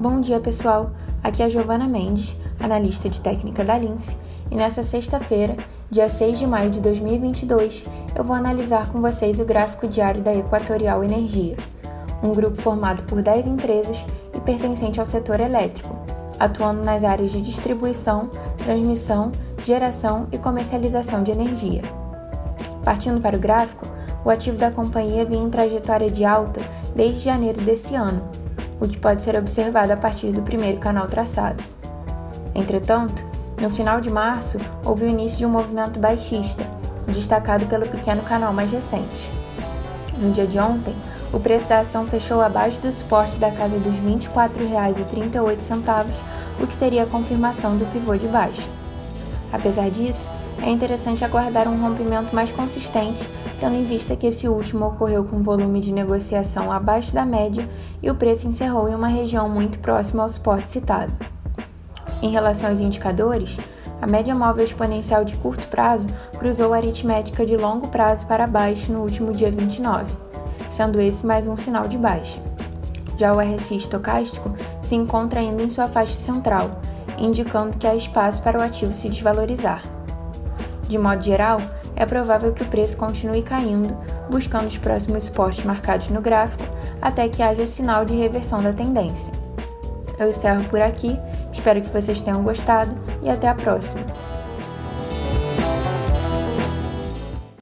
Bom dia, pessoal. Aqui é Giovana Mendes, analista de técnica da Linf, e nessa sexta-feira, dia 6 de maio de 2022, eu vou analisar com vocês o gráfico diário da Equatorial Energia, um grupo formado por 10 empresas e pertencente ao setor elétrico, atuando nas áreas de distribuição, transmissão, geração e comercialização de energia. Partindo para o gráfico, o ativo da companhia vinha em trajetória de alta desde janeiro desse ano, o que pode ser observado a partir do primeiro canal traçado. Entretanto, no final de março, houve o início de um movimento baixista, destacado pelo pequeno canal mais recente. No dia de ontem, o preço da ação fechou abaixo do suporte da casa dos R$ 24,38, o que seria a confirmação do pivô de baixa. Apesar disso, é interessante aguardar um rompimento mais consistente, tendo em vista que esse último ocorreu com volume de negociação abaixo da média e o preço encerrou em uma região muito próxima ao suporte citado. Em relação aos indicadores, a média móvel exponencial de curto prazo cruzou a aritmética de longo prazo para baixo no último dia 29, sendo esse mais um sinal de baixa. Já o RSI estocástico se encontra ainda em sua faixa central, indicando que há espaço para o ativo se desvalorizar. De modo geral, é provável que o preço continue caindo, buscando os próximos suportes marcados no gráfico até que haja sinal de reversão da tendência. Eu encerro por aqui, espero que vocês tenham gostado e até a próxima!